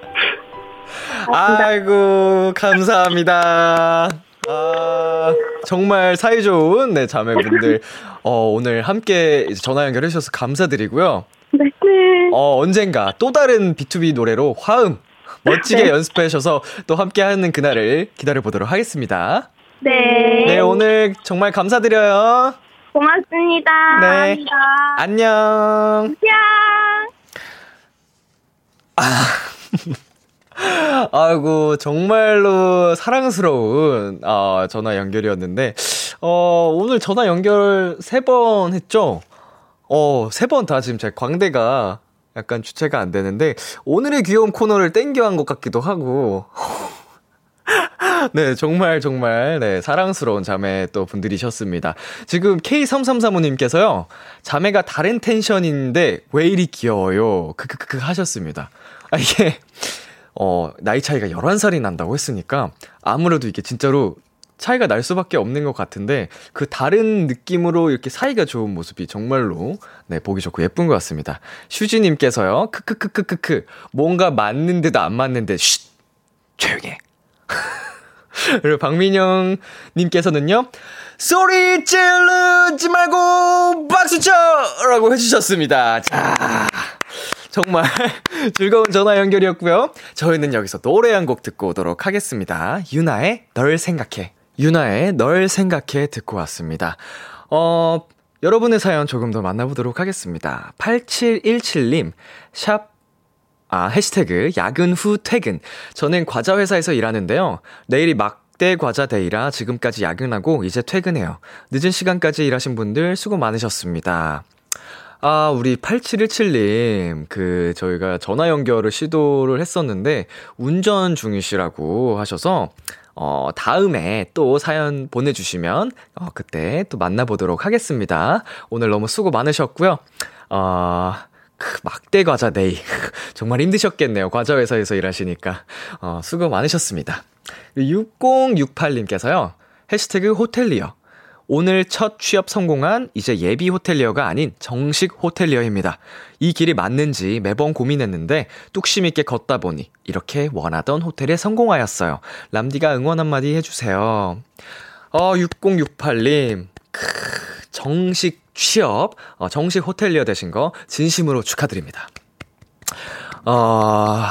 아이고 감사합니다. 아 정말 사이 좋은 네 자매분들 어 오늘 함께 전화 연결해 주셔서 감사드리고요. 네. 어 언젠가 또 다른 B2B 노래로 화음 멋지게 연습해 주셔서 또 함께 하는 그날을 기다려 보도록 하겠습니다. 네. 네 오늘 정말 감사드려요. 고맙습니다. 네. 감사합니다. 안녕. 안녕. 아 이고, 정말로 사랑스러운, 아, 전화 연결이었는데, 어, 오늘 전화 연결 세 번 했죠? 어, 세 번 다 지금 제 광대가 약간 주체가 안 되는데, 오늘의 귀여운 코너를 땡겨 한 것 같기도 하고, 네, 정말, 정말, 네, 사랑스러운 자매 또 분들이셨습니다. 지금 K3335님께서요, 자매가 다른 텐션인데 왜 이리 귀여워요? 크크크크 하셨습니다. 아, 이게, 어, 나이 차이가 11살이 난다고 했으니까, 아무래도 이게 진짜로 차이가 날 수밖에 없는 것 같은데, 그 다른 느낌으로 이렇게 사이가 좋은 모습이 정말로, 네, 보기 좋고 예쁜 것 같습니다. 슈지님께서요, 크크크크크크, 뭔가 맞는 듯안 맞는 듯, 쉿! 조용히 해. 그리고 박민영 님께서는요. 소리 지르지 말고 박수 쳐! 라고 해주셨습니다. 자, 정말 즐거운 전화 연결이었고요. 저희는 여기서 노래 한 곡 듣고 오도록 하겠습니다. 유나의 널 생각해. 유나의 널 생각해 듣고 왔습니다. 어, 여러분의 사연 조금 더 만나보도록 하겠습니다. 8717님, 샵 아, 해시태그, 야근 후 퇴근. 저는 과자 회사에서 일하는데요. 내일이 막대 과자 데이라 지금까지 야근하고 이제 퇴근해요. 늦은 시간까지 일하신 분들 수고 많으셨습니다. 아, 우리 8717님, 그, 저희가 전화 연결을 시도를 했었는데, 운전 중이시라고 하셔서, 어, 다음에 또 사연 보내주시면, 어, 그때 또 만나보도록 하겠습니다. 오늘 너무 수고 많으셨고요. 어, 크, 막대 과자 데이. 정말 힘드셨겠네요. 과자 회사에서 일하시니까. 어, 수고 많으셨습니다. 6068님께서요. 해시태그 호텔리어. 오늘 첫 취업 성공한 이제 예비 호텔리어가 아닌 정식 호텔리어입니다. 이 길이 맞는지 매번 고민했는데 뚝심 있게 걷다 보니 이렇게 원하던 호텔에 성공하였어요. 람디가 응원 한마디 해주세요. 어, 6068님. 크, 정식 취업, 어, 정식 호텔리어 되신 거 진심으로 축하드립니다. 어,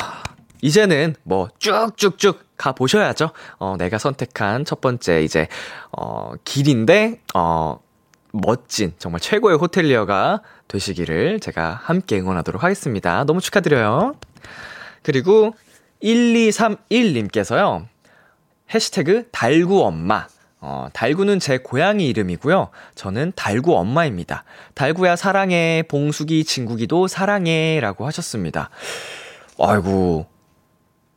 이제는 뭐 쭉쭉쭉 가보셔야죠. 어, 내가 선택한 첫 번째 이제, 어, 길인데, 어, 멋진, 정말 최고의 호텔리어가 되시기를 제가 함께 응원하도록 하겠습니다. 너무 축하드려요. 그리고 1231님께서요. 해시태그 달구 엄마. 어, 달구는 제 고양이 이름이고요. 저는 달구 엄마입니다. 달구야 사랑해. 봉숙이 친구기도 사랑해. 라고 하셨습니다. 아이고.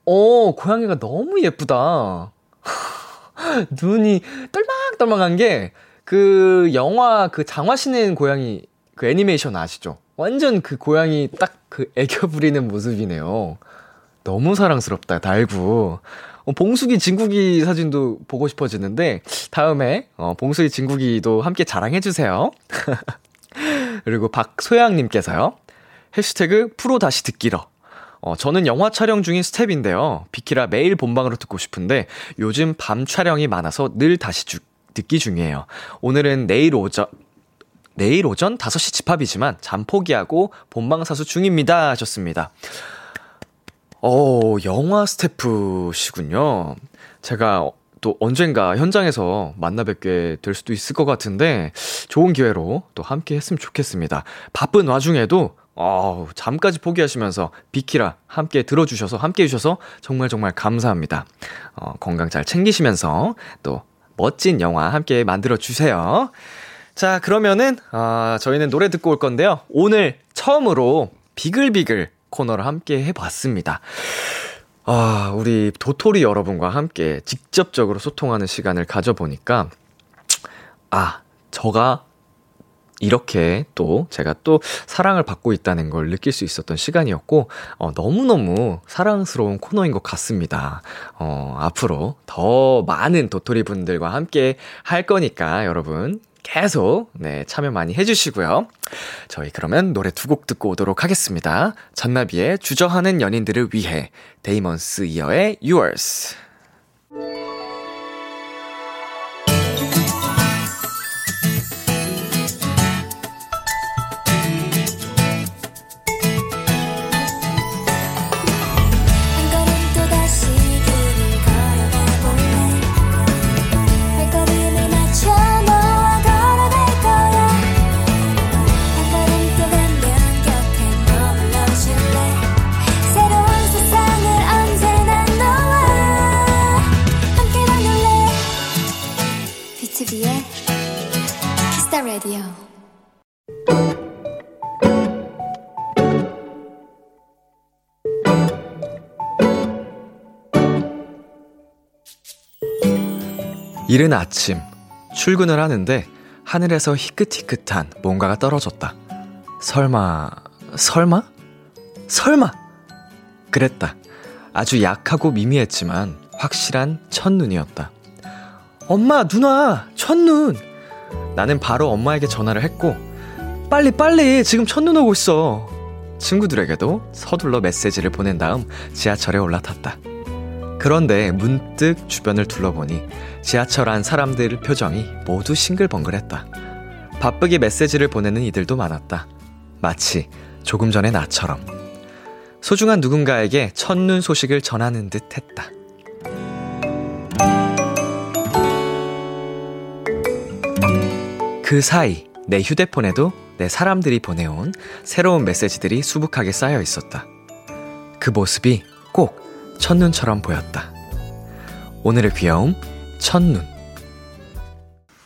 어, 고양이가 너무 예쁘다. 눈이 똘망똘망한 게, 그, 영화, 그 장화 신는 고양이, 그 애니메이션 아시죠? 완전 그 고양이 딱 그 애교 부리는 모습이네요. 너무 사랑스럽다, 달구. 어, 봉숙이 진국이 사진도 보고 싶어지는데, 다음에, 어, 봉숙이 진국이도 함께 자랑해주세요. 그리고 박소양님께서요. 해시태그 프로 다시 듣기러. 어, 저는 영화 촬영 중인 스텝인데요. 비키라 매일 본방으로 듣고 싶은데 요즘 밤 촬영이 많아서 늘 다시 주, 듣기 중이에요. 오늘은 내일 오전, 내일 오전 5시 집합이지만 잠 포기하고 본방사수 중입니다. 하셨습니다. 어, 영화 스태프시군요. 제가 또 언젠가 현장에서 만나 뵙게 될 수도 있을 것 같은데 좋은 기회로 또 함께 했으면 좋겠습니다. 바쁜 와중에도 어, 잠까지 포기하시면서 비키라 함께 들어주셔서 함께 해주셔서 정말 정말 감사합니다. 어, 건강 잘 챙기시면서 또 멋진 영화 함께 만들어 주세요. 자, 그러면은 아, 저희는 노래 듣고 올 건데요. 오늘 처음으로 비글비글 코너를 함께 해봤습니다. 아, 우리 도토리 여러분과 함께 직접적으로 소통하는 시간을 가져보니까, 아, 저가 이렇게 또 제가 또 사랑을 받고 있다는 걸 느낄 수 있었던 시간이었고, 어, 너무너무 사랑스러운 코너인 것 같습니다. 어, 앞으로 더 많은 도토리 분들과 함께 할 거니까 여러분 계속, 네, 참여 많이 해주시고요. 저희 그러면 노래 두 곡 듣고 오도록 하겠습니다. 잔나비의 주저하는 연인들을 위해, 데이먼스 이어의 Yours. 이른 아침, 출근을 하는데 하늘에서 희끗희끗한 뭔가가 떨어졌다. 설마, 설마? 설마! 그랬다. 아주 약하고 미미했지만 확실한 첫눈이었다. 엄마, 누나, 첫눈! 나는 바로 엄마에게 전화를 했고, 빨리, 빨리! 지금 첫눈 오고 있어! 친구들에게도 서둘러 메시지를 보낸 다음 지하철에 올라탔다. 그런데 문득 주변을 둘러보니 지하철 안 사람들 표정이 모두 싱글벙글했다. 바쁘게 메시지를 보내는 이들도 많았다. 마치 조금 전의 나처럼. 소중한 누군가에게 첫눈 소식을 전하는 듯 했다. 그 사이 내 휴대폰에도 내 사람들이 보내온 새로운 메시지들이 수북하게 쌓여 있었다. 그 모습이 꼭 첫눈처럼 보였다. 오늘의 귀여움, 첫눈.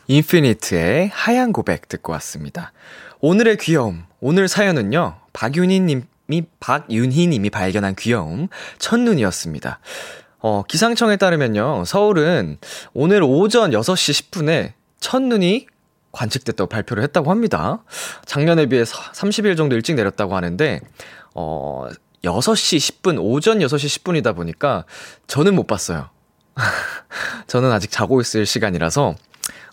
인피니트의 하얀 고백 듣고 왔습니다. 오늘의 귀여움, 오늘 사연은요, 박윤희 님이, 박윤희 님이 발견한 귀여움, 첫눈이었습니다. 어, 기상청에 따르면요, 서울은 오늘 오전 6시 10분에 첫눈이 관측됐다고 발표를 했다고 합니다. 작년에 비해 30일 정도 일찍 내렸다고 하는데, 어, 6시 10분, 오전 6시 10분이다 보니까 저는 못 봤어요. 저는 아직 자고 있을 시간이라서,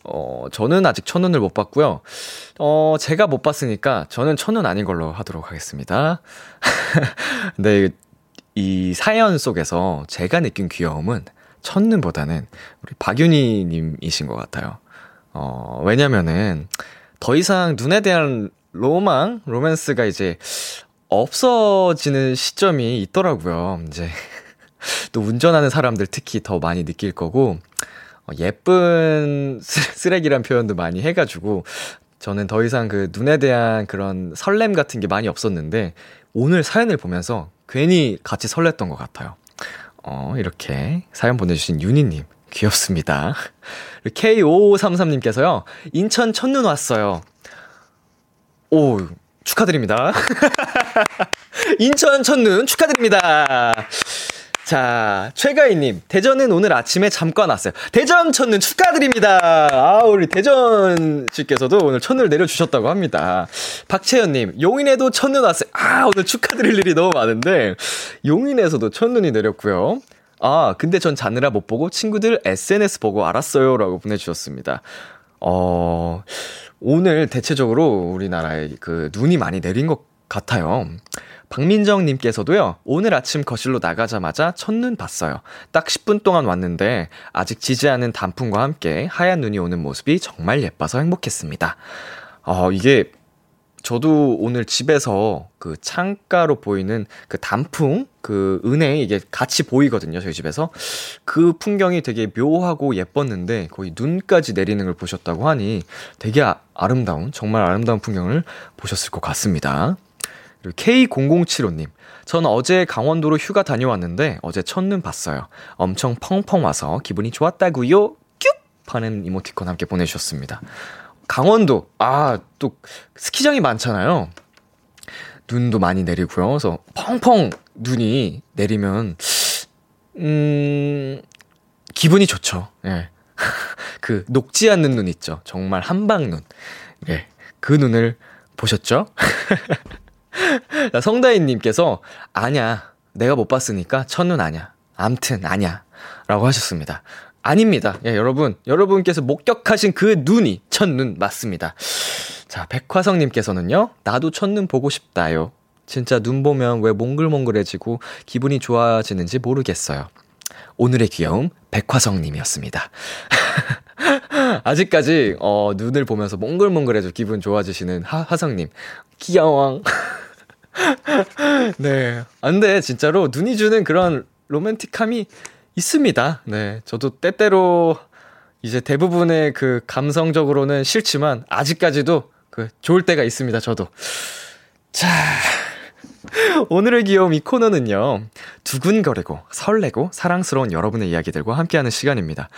어, 저는 아직 첫눈을 못 봤고요. 어, 제가 못 봤으니까 저는 첫눈 아닌 걸로 하도록 하겠습니다. 근데 이 사연 속에서 제가 느낀 귀여움은 첫눈보다는 우리 박윤희 님이신 것 같아요. 어, 왜냐면은 더 이상 눈에 대한 로망, 로맨스가 이제 없어지는 시점이 있더라고요. 이제 또 운전하는 사람들 특히 더 많이 느낄 거고 어, 예쁜 쓰레기란 표현도 많이 해가지고 저는 더 이상 그 눈에 대한 그런 설렘 같은 게 많이 없었는데 오늘 사연을 보면서 괜히 같이 설렜던 것 같아요. 어, 이렇게 사연 보내주신 윤희님 귀엽습니다. K5533님께서요, 인천 첫눈 왔어요. 오, 축하드립니다. 인천 첫눈 축하드립니다. 자, 최가희님, 대전은 오늘 아침에 잠깐 왔어요. 대전 첫눈 축하드립니다. 아, 우리 대전 씨께서도 오늘 첫눈을 내려주셨다고 합니다. 박채연님, 용인에도 첫눈 왔어요. 아, 오늘 축하드릴 일이 너무 많은데, 용인에서도 첫눈이 내렸고요. 아, 근데 전 자느라 못 보고 친구들 SNS 보고 알았어요. 라고 보내주셨습니다. 어, 오늘 대체적으로 우리나라에 그 눈이 많이 내린 것 같아요. 박민정님께서도요, 오늘 아침 거실로 나가자마자 첫눈 봤어요. 딱 10분 동안 왔는데, 아직 지지 않은 단풍과 함께 하얀 눈이 오는 모습이 정말 예뻐서 행복했습니다. 어, 이게, 저도 오늘 집에서 그 창가로 보이는 그 단풍, 그 은행 이게 같이 보이거든요, 저희 집에서. 그 풍경이 되게 묘하고 예뻤는데, 거의 눈까지 내리는 걸 보셨다고 하니 되게 아, 아름다운, 정말 아름다운 풍경을 보셨을 것 같습니다. K0075님. 전 어제 강원도로 휴가 다녀왔는데 어제 첫눈 봤어요. 엄청 펑펑 와서 기분이 좋았다구요. 뀨! 하는 이모티콘 함께 보내주셨습니다. 강원도, 아, 또 스키장이 많잖아요. 눈도 많이 내리고요. 그래서 펑펑 눈이 내리면, 음, 기분이 좋죠. 예. 그 녹지 않는 눈 있죠. 정말 한방 눈. 예. 그 눈을 보셨죠? 성다인님께서, 아냐. 내가 못 봤으니까 첫눈 아냐. 암튼 아냐. 라고 하셨습니다. 아닙니다. 예, 여러분. 여러분께서 목격하신 그 눈이 첫눈 맞습니다. 자, 백화성님께서는요, 나도 첫눈 보고 싶다요. 진짜 눈 보면 왜 몽글몽글해지고 기분이 좋아지는지 모르겠어요. 오늘의 귀여움, 백화성님이었습니다. 아직까지, 어, 눈을 보면서 몽글몽글해져 기분 좋아지시는 하, 화성님. 귀여워. 네. 안 돼, 진짜로. 눈이 주는 그런 로맨틱함이 있습니다. 네. 저도 때때로 이제 대부분의 그 감성적으로는 싫지만 아직까지도 그 좋을 때가 있습니다. 저도. 자. 오늘의 귀여움 이 코너는요, 두근거리고 설레고 사랑스러운 여러분의 이야기들과 함께하는 시간입니다.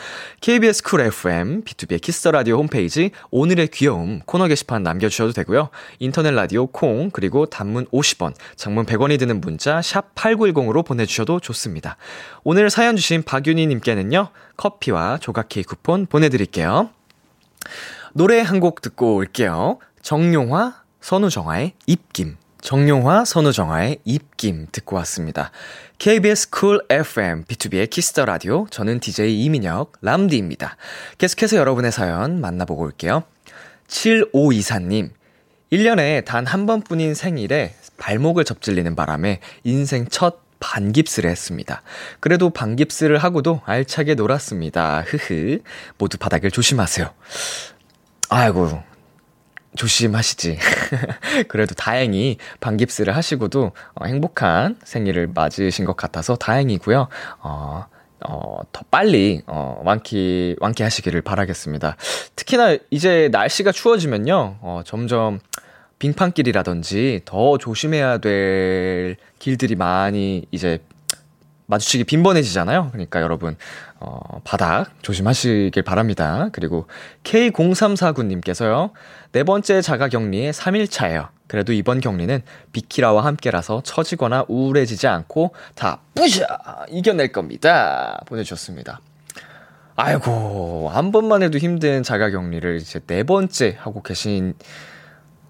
KBS 쿨 FM, B2B의 키스터 라디오 홈페이지 오늘의 귀여움 코너 게시판 남겨 주셔도 되고요. 인터넷 라디오 콩, 그리고 단문 50원, 장문 100원이 드는 문자 샵 8910으로 보내 주셔도 좋습니다. 오늘 사연 주신 박윤희 님께는요, 커피와 조각 케이크 쿠폰 보내 드릴게요. 노래 한 곡 듣고 올게요. 정용화, 선우정아의 입김. 정용화, 선우정아의 입김 듣고 왔습니다. KBS 쿨 FM, B2B의 키스터 라디오. 저는 DJ 이민혁, 람디입니다. 계속해서 여러분의 사연 만나보고 올게요. 7524님, 1년에 단 한 번뿐인 생일에 발목을 접질리는 바람에 인생 첫 반깁스를 했습니다. 그래도 반깁스를 하고도 알차게 놀았습니다. 흐흐. 모두 바닥을 조심하세요. 아이고, 조심하시지. 그래도 다행히 반깁스를 하시고도 어, 행복한 생일을 맞으신 것 같아서 다행이고요. 어, 어, 더 빨리, 어, 완쾌, 완쾌하시기를 바라겠습니다. 특히나 이제 날씨가 추워지면요, 어, 점점 빙판길이라든지 더 조심해야 될 길들이 많이 이제 마주치기 빈번해지잖아요. 그러니까 여러분, 어, 바닥 조심하시길 바랍니다. 그리고 K0349님께서요, 네 번째 자가 격리의 3일차예요. 그래도 이번 격리는 비키라와 함께라서 처지거나 우울해지지 않고 다 뿌셔! 이겨낼 겁니다. 보내주셨습니다. 아이고, 한 번만 해도 힘든 자가 격리를 이제 네 번째 하고 계신,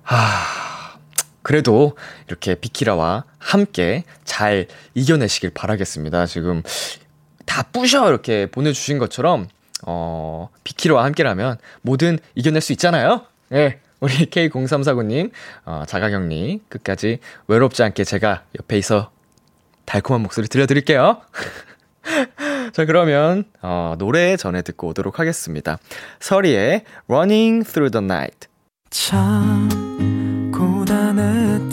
하, 그래도 이렇게 비키라와 함께 잘 이겨내시길 바라겠습니다. 지금 다 뿌셔! 이렇게 보내주신 것처럼, 어, 비키라와 함께라면 뭐든 이겨낼 수 있잖아요? 예. 네, 우리 K0349님, 어, 자가격리 끝까지 외롭지 않게 제가 옆에 있어 달콤한 목소리 들려드릴게요. 자, 그러면, 어, 노래 전에 듣고 오도록 하겠습니다. 서리의 Running Through the Night. 참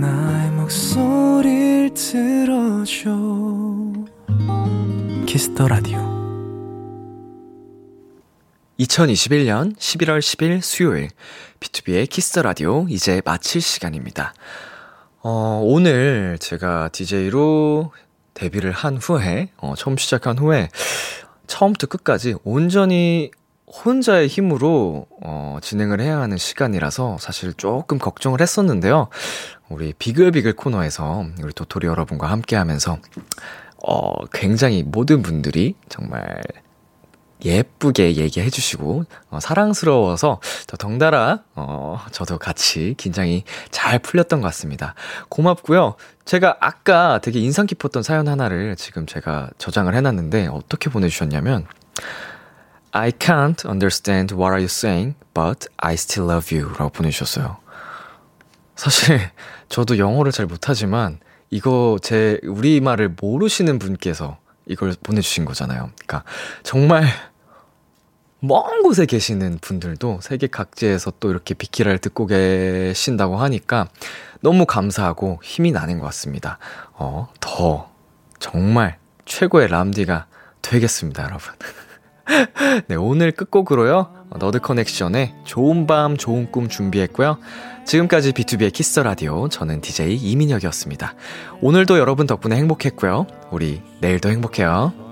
나의 목소리를 들어줘 Kiss the Radio 2021년 11월 10일 수요일 B2B의 키스터 라디오 이제 마칠 시간입니다. 어, 오늘 제가 DJ로 데뷔를 한 후에 어, 처음 시작한 후에 처음부터 끝까지 온전히 혼자의 힘으로 어, 진행을 해야 하는 시간이라서 사실 조금 걱정을 했었는데요. 우리 비글비글 코너에서 우리 도토리 여러분과 함께 하면서 어, 굉장히 모든 분들이 정말 예쁘게 얘기해 주시고, 어, 사랑스러워서 더 덩달아, 어, 저도 같이 긴장이 잘 풀렸던 것 같습니다. 고맙고요. 제가 아까 되게 인상 깊었던 사연 하나를 지금 제가 저장을 해놨는데, 어떻게 보내주셨냐면, I can't understand what are you saying, but I still love you 라고 보내주셨어요. 사실, 저도 영어를 잘 못하지만, 이거 제 우리말을 모르시는 분께서 이걸 보내주신 거잖아요. 그러니까 정말 먼 곳에 계시는 분들도 세계 각지에서 또 이렇게 비키라를 듣고 계신다고 하니까 너무 감사하고 힘이 나는 것 같습니다. 어, 더 정말 최고의 람디가 되겠습니다, 여러분. 네, 오늘 끝곡으로요. 너드 커넥션의 좋은 밤, 좋은 꿈 준비했고요. 지금까지 B2B의 키스 라디오 저는 DJ 이민혁이었습니다. 오늘도 여러분 덕분에 행복했고요. 우리 내일도 행복해요.